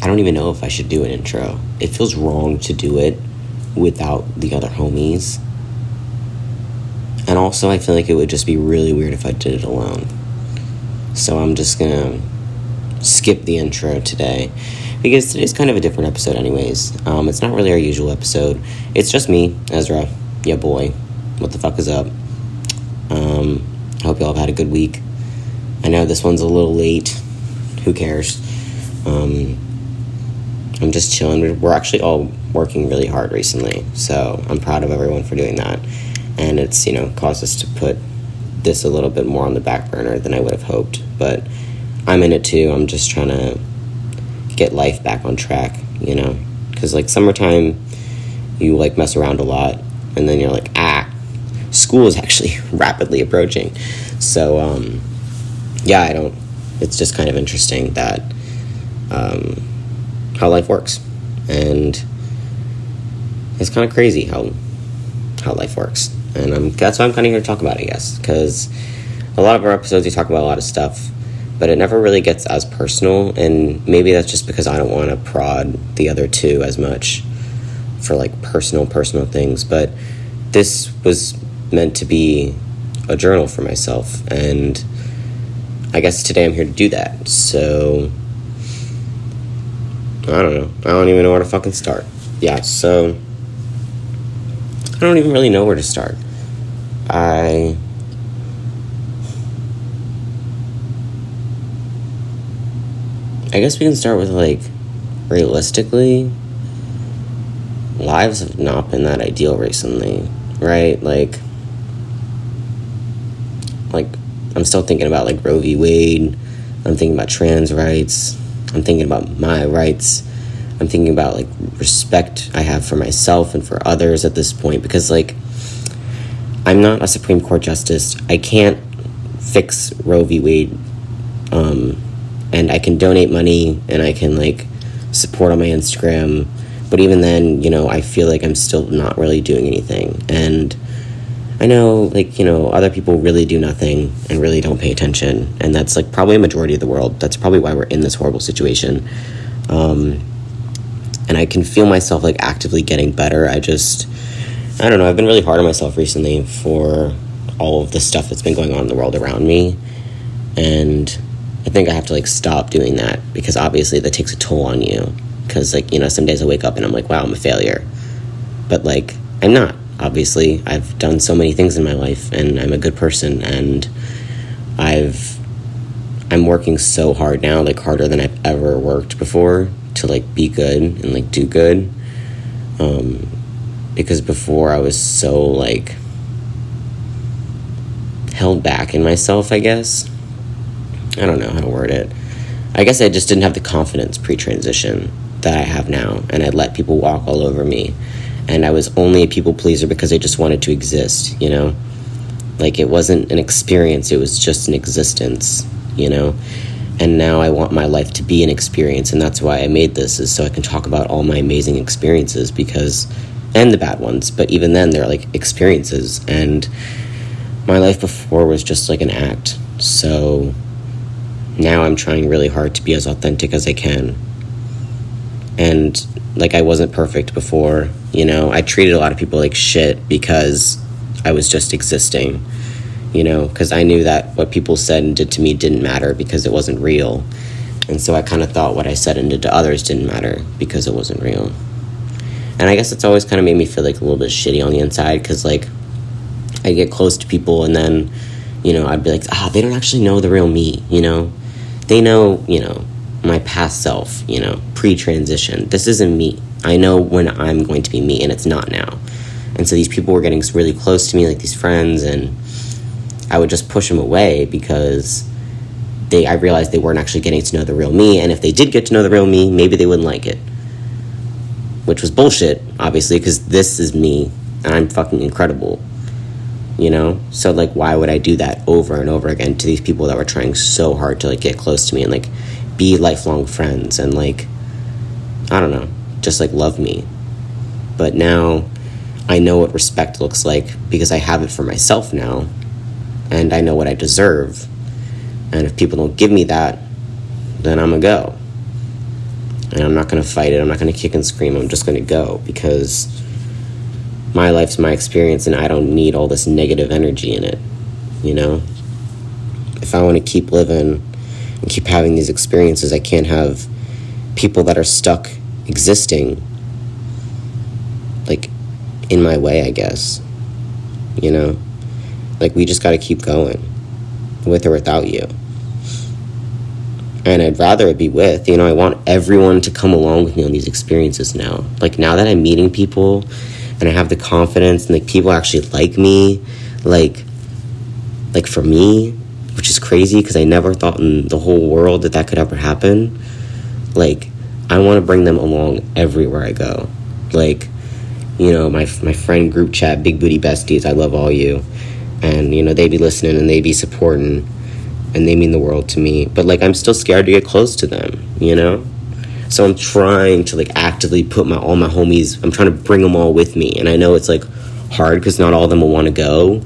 I don't even know if I should do an intro. It feels wrong to do it without the other homies. And also, I feel like it would just be really weird if I did it alone. So I'm just gonna skip the intro today because today's kind of a different episode, anyways. Um, it's not really our usual episode. It's just me, Ezrah. Yeah, boy. What the fuck is up? Um, I hope y'all have had a good week. I know this one's a little late. Who cares? Um, I'm just chilling. We're actually all working really hard recently, so I'm proud of everyone for doing that. And it's you know caused us to put this a little bit more on the back burner than I would have hoped. But I'm in it too. I'm just trying to get life back on track, you know, because like summertime, you like mess around a lot, and then you're like, ah, school is actually rapidly approaching. So um, yeah, I don't. It's just kind of interesting that. Um, how life works, and it's kind of crazy how how life works. And I'm, that's why I'm kind of here to talk about it, I guess, because a lot of our episodes we talk about a lot of stuff, but it never really gets as personal. And maybe that's just because I don't want to prod the other two as much for like personal, personal things. But this was meant to be a journal for myself, and I guess today I'm here to do that. So I don't know. I don't even know where to fucking start. Yeah, so I don't even really know where to start. I I guess we can start with like realistically lives have not been that ideal recently, right? Like like I'm still thinking about like Roe v. Wade. I'm thinking about trans rights. I'm thinking about my rights. I'm thinking about like respect I have for myself and for others at this point because like I'm not a Supreme Court justice. I can't fix Roe v. Wade. Um, and I can donate money and I can like support on my Instagram. But even then, you know, I feel like I'm still not really doing anything. And I know, like, you know, other people really do nothing and really don't pay attention. And that's, like, probably a majority of the world. That's probably why we're in this horrible situation. Um, and I can feel myself, like, actively getting better. I just, I don't know, I've been really hard on myself recently for all of the stuff that's been going on in the world around me. And I think I have to, like, stop doing that because obviously that takes a toll on you. Because, like, you know, some days I wake up and I'm like, wow, I'm a failure. But, like, I'm not obviously I've done so many things in my life and I'm a good person and I've I'm working so hard now like harder than I've ever worked before to like be good and like do good. Um because before I was so like held back in myself I guess. I don't know how to word it. I guess I just didn't have the confidence pre-transition that I have now and I let people walk all over me and I was only a people pleaser because I just wanted to exist, you know? Like it wasn't an experience, it was just an existence, you know? And now I want my life to be an experience, and that's why I made this, is so I can talk about all my amazing experiences because, and the bad ones, but even then, they're like experiences. And my life before was just like an act. So now I'm trying really hard to be as authentic as I can. And like I wasn't perfect before. You know, I treated a lot of people like shit because I was just existing. You know, because I knew that what people said and did to me didn't matter because it wasn't real. And so I kind of thought what I said and did to others didn't matter because it wasn't real. And I guess it's always kind of made me feel like a little bit shitty on the inside because, like, I get close to people and then, you know, I'd be like, ah, they don't actually know the real me, you know? They know, you know, my past self, you know, pre transition. This isn't me. I know when I'm going to be me, and it's not now. And so these people were getting really close to me, like these friends, and I would just push them away because they I realized they weren't actually getting to know the real me, and if they did get to know the real me, maybe they wouldn't like it. Which was bullshit, obviously, because this is me, and I'm fucking incredible. You know? So like why would I do that over and over again to these people that were trying so hard to like get close to me and like be lifelong friends and like I don't know, just like love me. But now I know what respect looks like because I have it for myself now and I know what I deserve. And if people don't give me that, then I'm a go. And I'm not going to fight it. I'm not going to kick and scream. I'm just going to go because my life's my experience and I don't need all this negative energy in it. You know? If I want to keep living and keep having these experiences, I can't have people that are stuck existing like in my way, I guess. You know? Like we just got to keep going with or without you. And I'd rather it be with, you know, I want everyone to come along with me on these experiences now. Like now that I'm meeting people and I have the confidence and like people actually like me, like like for me, which is crazy because I never thought in the whole world that that could ever happen. Like I want to bring them along everywhere I go. Like you know, my my friend group chat, Big Booty Besties, I love all you. And you know, they be listening and they be supporting and they mean the world to me. But like I'm still scared to get close to them, you know? So I'm trying to like actively put my all my homies, I'm trying to bring them all with me. And I know it's like hard because not all of them will want to go.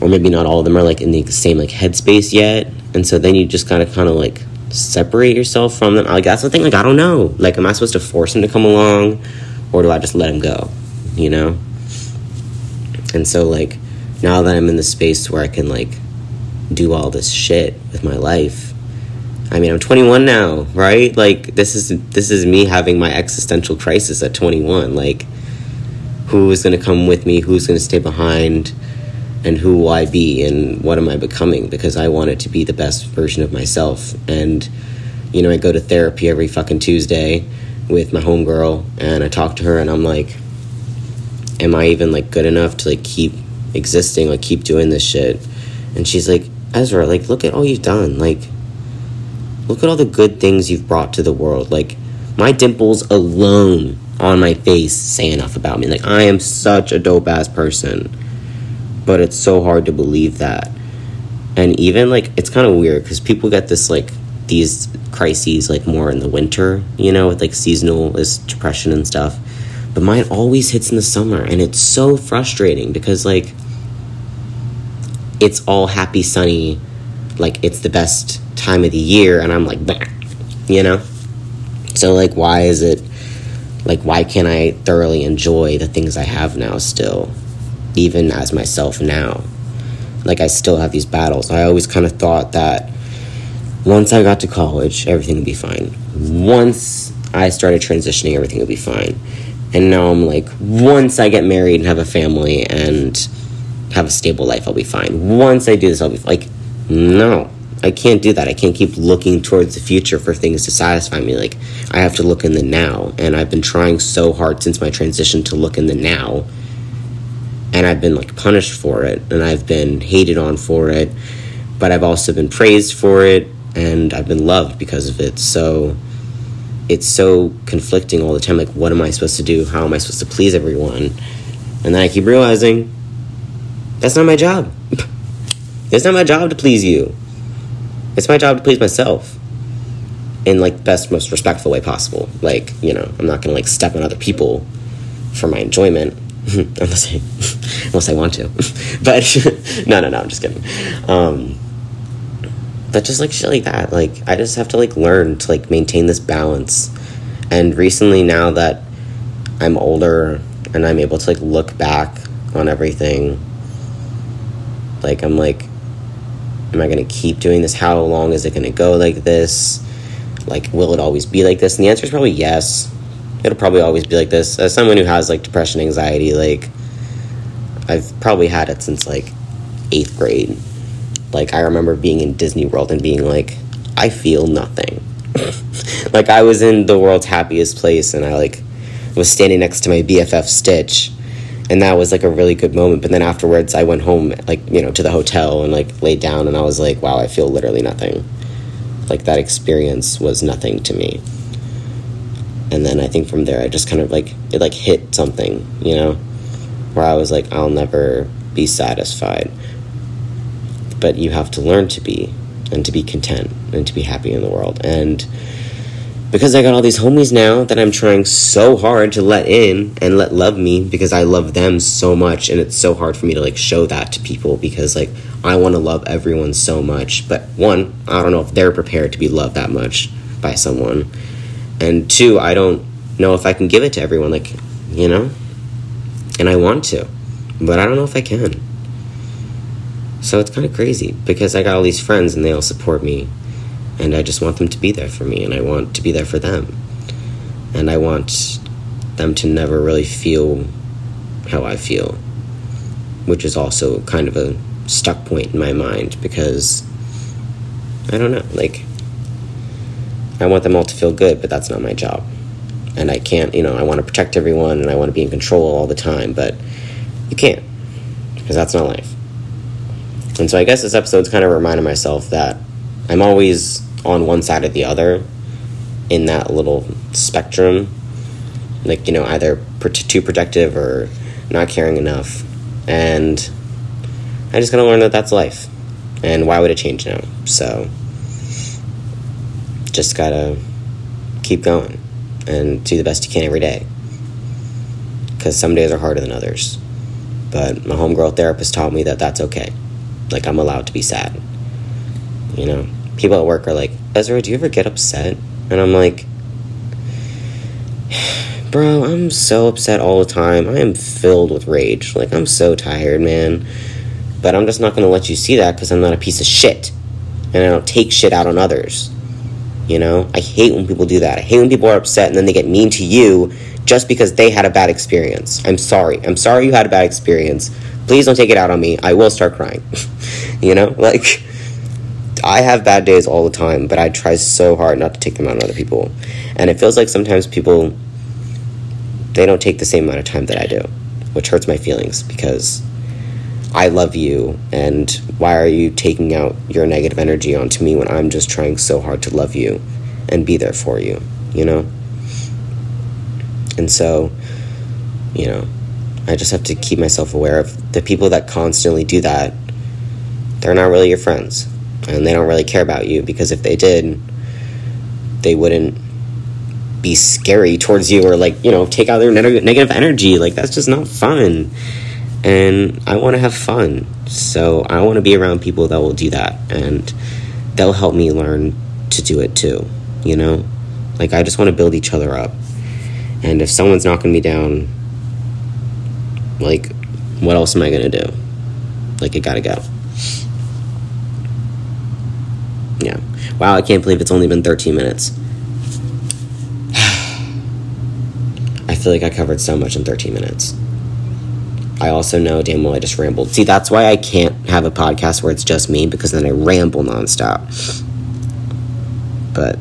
Or maybe not all of them are like in the same like headspace yet. And so then you just gotta kind of like separate yourself from them. Like that's the thing. Like I don't know. Like am I supposed to force them to come along, or do I just let them go? You know. And so like now that I'm in the space where I can like do all this shit with my life. I mean, I'm 21 now, right? Like this is this is me having my existential crisis at 21. Like who is going to come with me? Who's going to stay behind? And who will I be and what am I becoming because I want it to be the best version of myself. And you know, I go to therapy every fucking Tuesday with my homegirl and I talk to her and I'm like am I even like good enough to like keep existing, like keep doing this shit? And she's like, Ezrah, like, look at all you've done. Like, look at all the good things you've brought to the world. Like, my dimples alone on my face say enough about me. Like, I am such a dope ass person. But it's so hard to believe that. And even, like, it's kind of weird because people get this, like, these crises, like, more in the winter, you know, with, like, seasonal depression and stuff. But mine always hits in the summer. And it's so frustrating because, like, it's all happy, sunny, like it's the best time of the year, and I'm like, bah, you know? So, like, why is it, like, why can't I thoroughly enjoy the things I have now still, even as myself now? Like, I still have these battles. I always kind of thought that once I got to college, everything would be fine. Once I started transitioning, everything would be fine. And now I'm like, once I get married and have a family and have a stable life, I'll be fine. Once I do this, I'll be like, no, I can't do that. I can't keep looking towards the future for things to satisfy me. Like, I have to look in the now. And I've been trying so hard since my transition to look in the now. And I've been like punished for it. And I've been hated on for it. But I've also been praised for it. And I've been loved because of it. So it's so conflicting all the time. Like, what am I supposed to do? How am I supposed to please everyone? And then I keep realizing that's not my job. it's not my job to please you. It's my job to please myself in like the best most respectful way possible. Like, you know, I'm not gonna like step on other people for my enjoyment. unless I unless I want to. but no no no, I'm just kidding. Um but just like shit like that, like I just have to like learn to like maintain this balance. And recently now that I'm older and I'm able to like look back on everything like, I'm like, am I to keep doing this? How long is it to go like this? Like, will it always be like this? And the answer is probably yes. It'll probably always be like this. As someone who has like depression, anxiety, like, I've probably had it since like eighth grade. Like, I remember being in Disney World and being like, I feel nothing. like, I was in the world's happiest place and I like was standing next to my BFF Stitch and that was like a really good moment but then afterwards i went home like you know to the hotel and like laid down and i was like wow i feel literally nothing like that experience was nothing to me and then i think from there i just kind of like it like hit something you know where i was like i'll never be satisfied. But you have to learn to be and to be content and to be happy in the world. And because I got all these homies now that I'm trying so hard to let in and let love me because I love them so much and it's so hard for me to like show that to people because like I want to love everyone so much. But one I don't know if they're prepared to be loved that much by someone And two, I don't know if I can give it to everyone, like, you know? And I want to, but I don't know if I can. So it's kind of crazy because I got all these friends and they all support me. And I just want them to be there for me and I want to be there for them. And I want them to never really feel how I feel, which is also kind of a stuck point in my mind because I don't know, like, I want them all to feel good, but that's not my job. And I can't, you know, I want to protect everyone and I want to be in control all the time, but you can't because that's not life. And so I guess this episode's kind of reminding myself that I'm always on one side or the other in that little spectrum. Like, you know, either too protective or not caring enough. And I just gotta learn that that's life. And why would it change now? So, just gotta keep going and do the best you can every day. Because some days are harder than others. But my homegirl therapist taught me that that's okay. Like, I'm allowed to be sad. You know, people at work are like, Ezrah, do you ever get upset? And I'm like, bro, I'm so upset all the time. I am filled with rage. Like, I'm so tired, man. But I'm just not to let you see that because I'm not a piece of shit. And I don't take shit out on others. You know, I hate when people do that. I hate when people are upset and then they get mean to you just because they had a bad experience. I'm sorry. I'm sorry you had a bad experience. Please don't take it out on me. I will start crying. you know, like I have bad days all the time, but I try so hard not to take them out on other people. And it feels like sometimes people they don't take the same amount of time that I do, which hurts my feelings because I love you, and why are you taking out your negative energy onto me when I'm just trying so hard to love you and be there for you, you know? And so, you know, I just have to keep myself aware of the people that constantly do that. They're not really your friends, and they don't really care about you because if they did, they wouldn't be scary towards you or like, you know, take out their negative energy. Like, that's just not fun and I want to have fun. So I want to be around people that will do that and they'll help me learn to do it too, you know? Like I just want to build each other up. And if someone's knocking me down, like what else am I going to do? Like it got to go. Yeah. Wow, I can't believe it's only been 13 minutes. I feel like I covered so much in 13 minutes. I also know damn well I just rambled. See, that's why I can't have a podcast where it's just me because then I ramble nonstop. But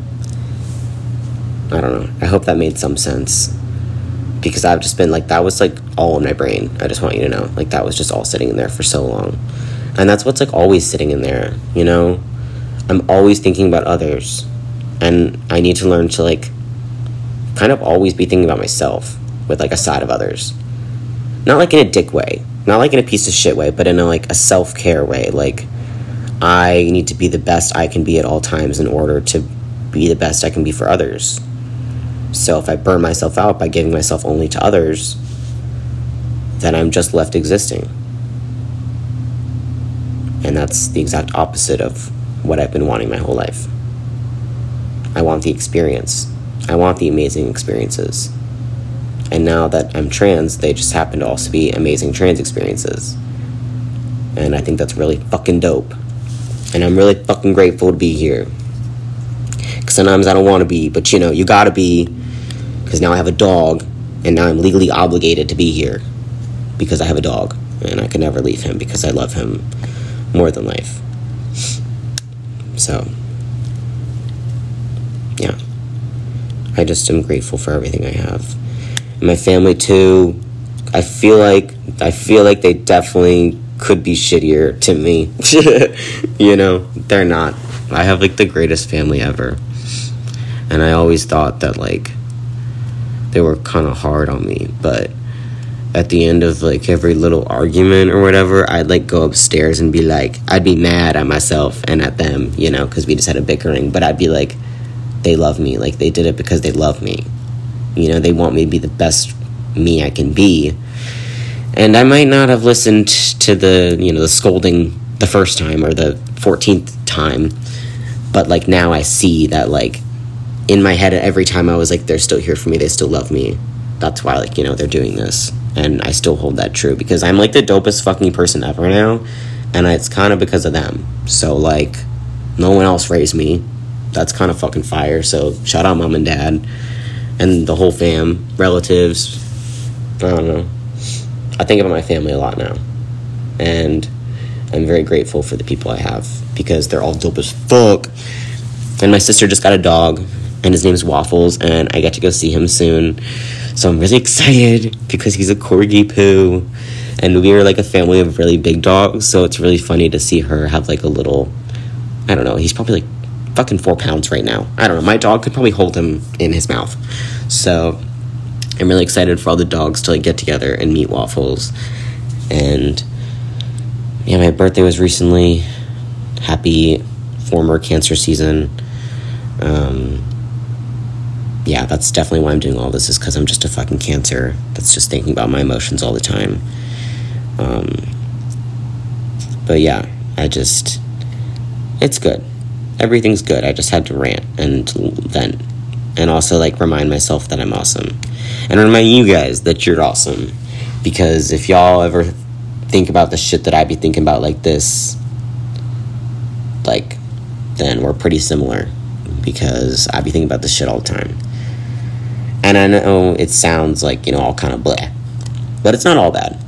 I don't know. I hope that made some sense because I've just been like that was like all in my brain. I just want you to know, like that was just all sitting in there for so long, and that's what's like always sitting in there. You know, I'm always thinking about others, and I need to learn to like kind of always be thinking about myself with like a side of others not like in a dick way, not like in a piece of shit way, but in a like a self care way. Like I need to be the best I can be at all times in order to be the best I can be for others. So if I burn myself out by giving myself only to others, then I'm just left existing. And that's the exact opposite of what I've been wanting my whole life. I want the experience. I want the amazing experiences. And now that I'm trans, they just happen to also be amazing trans experiences. And I think that's really fucking dope. And I'm really fucking grateful to be here. Because sometimes I don't want to be, but you know, you gotta be. Because now I have a dog, and now I'm legally obligated to be here. Because I have a dog, and I can never leave him because I love him more than life. So, yeah. I just am grateful for everything I have my family too. I feel like I feel like they definitely could be shittier to me. you know, they're not. I have like the greatest family ever. And I always thought that like they were kind of hard on me, but at the end of like every little argument or whatever, I'd like go upstairs and be like, I'd be mad at myself and at them, you know, because we just had a bickering, but I'd be like, they love me. Like they did it because they love me. You know, they want me to be the best me I can be. And I might not have listened to the, you know, the scolding the first time or the 14th time, but like now I see that like in my head every time I was like, they're still here for me, they still love me. That's why, like, you know, they're doing this. And I still hold that true because I'm like the dopest fucking person ever now. And it's kind of because of them. So, like, no one else raised me. That's kind of fucking fire. So, shout out mom and dad and the whole fam, relatives. I don't know. I think about my family a lot now. And I'm very grateful for the people I have because they're all dope as fuck. And my sister just got a dog, and his name's Waffles, and I get to go see him soon. So I'm really excited because he's a corgi poo, and we are like a family of really big dogs. So it's really funny to see her have like a little. I don't know. He's probably like fucking four pounds right now. I don't know. My dog could probably hold him in his mouth. So I'm really excited for all the dogs to like get together and meet Waffles. And yeah, my birthday was recently. Happy former cancer season. Um, yeah, that's definitely why I'm doing all this, is because I'm just a fucking cancer that's just thinking about my emotions all the time. Um, but yeah, I just. It's good. Everything's good. I just had to rant and vent. And also, like, remind myself that I'm awesome. And remind you guys that you're awesome. Because if y'all ever think about the shit that I be thinking about like this, like, then we're pretty similar because I be thinking about this shit all the time. And I know it sounds like, you know, all kind of bleh, but it's not all bad.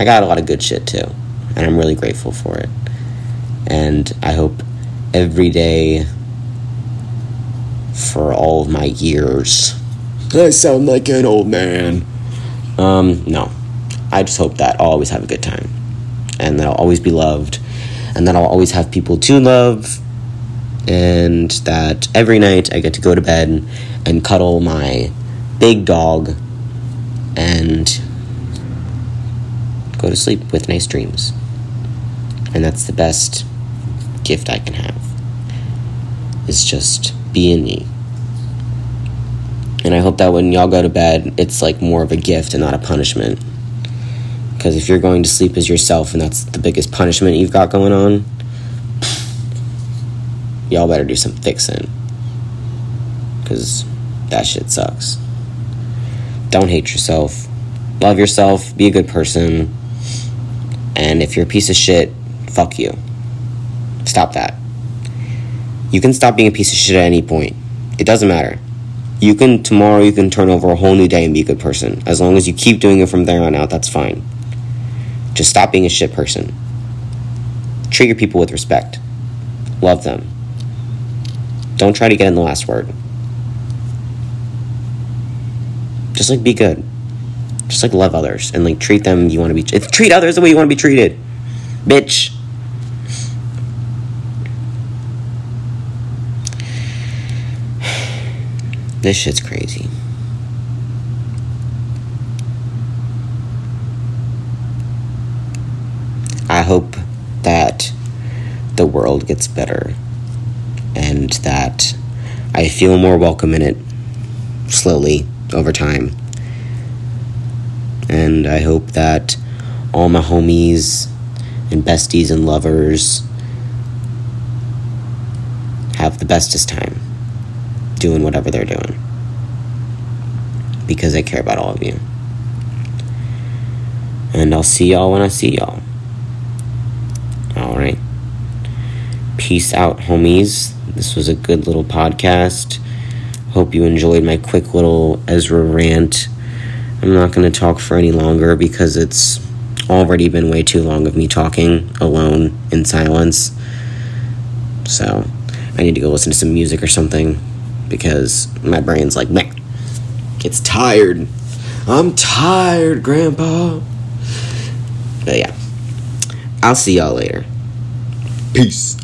I got a lot of good shit too, and I'm really grateful for it. And I hope every day for all of my years. I sound like an old man. Um, no. I just hope that I'll always have a good time and that I'll always be loved and that I'll always have people to love and that every night I get to go to bed and cuddle my big dog and go to sleep with nice dreams. And that's the best gift I can have. Is just being me. And I hope that when y'all go to bed, it's like more of a gift and not a punishment. Because if you're going to sleep as yourself and that's the biggest punishment you've got going on, y'all better do some fixing. Because that shit sucks. Don't hate yourself. Love yourself. Be a good person. And if you're a piece of shit, fuck you. Stop that. You can stop being a piece of shit at any point. It doesn't matter. You can, tomorrow, you can turn over a whole new day and be a good person. As long as you keep doing it from there on out, that's fine. Just stop being a shit person. Treat your people with respect. Love them. Don't try to get in the last word. Just like be good. Just like love others and like treat them you want to be treat others the way you want to be treated. Bitch. This shit's crazy. I hope that the world gets better and that I feel more welcome in it slowly over time. And I hope that all my homies and besties and lovers have the bestest time doing whatever they're doing. Because I care about all of you. And I'll see y'all when I see y'all. Alright. Peace out, homies. This was a good little podcast. Hope you enjoyed my quick little Ezrah rant. I'm not going to talk for any longer because it's already been way too long of me talking alone in silence. So, I need to go listen to some music or something because my brain's like, meh. It's tired. I'm tired, Grandpa. But yeah. I'll see y'all later. Peace.